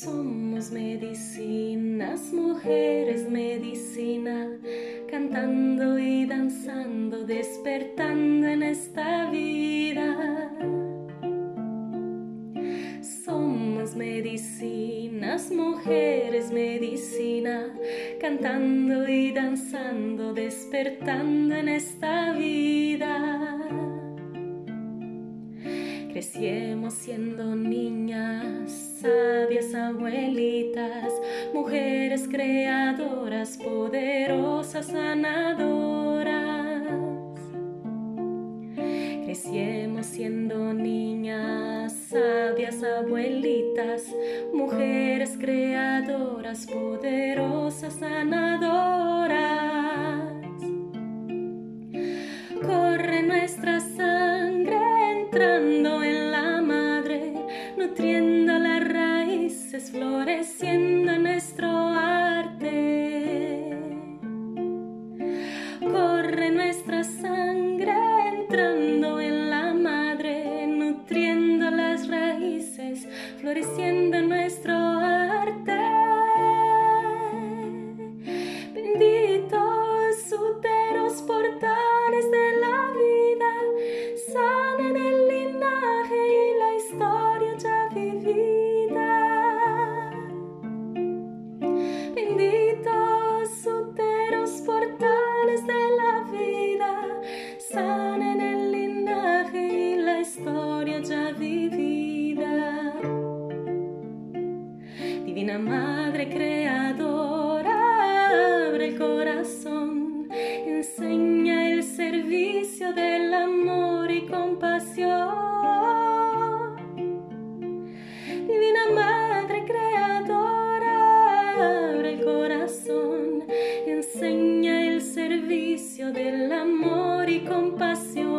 Somos medicinas, mujeres medicina, cantando y danzando, despertando en esta vida. Somos medicinas, mujeres medicina, cantando y danzando, despertando en esta vida. Crecimos siendo niñas, sabias abuelitas, mujeres creadoras, poderosas sanadoras. Crecimos siendo niñas, sabias abuelitas, mujeres creadoras, poderosas sanadoras. Floreciendo nuestro arte. Benditos úteros portales de la vida, sanen el linaje y la historia ya vivida. Benditos úteros portales de la vida, sanen el linaje y la historia ya vivida. Del amor y compasión.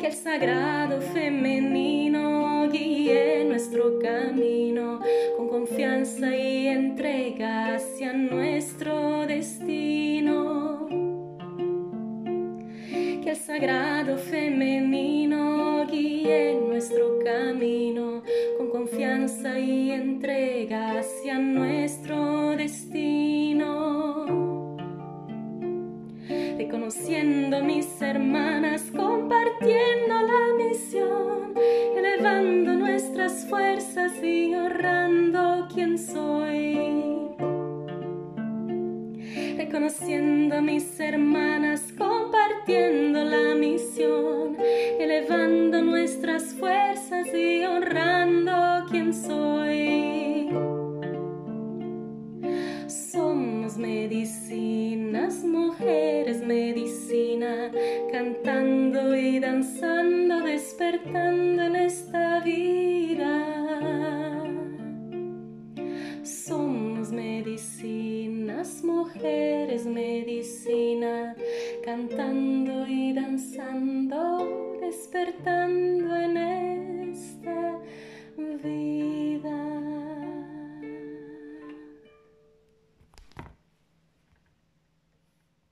Que el sagrado femenino guíe nuestro camino con confianza y entrega hacia nuestro destino. Que el sagrado femenino guíe nuestro camino con confianza y entrega hacia nuestro conociendo mis hermanas, compartiendo la misión, elevando nuestras fuerzas y honrando quien soy. Reconociendo a mis hermanas, compartiendo la misión, elevando nuestras fuerzas y mujeres medicina, cantando y danzando, despertando en esta vida. Somos medicinas, mujeres medicina, cantando y danzando, despertando.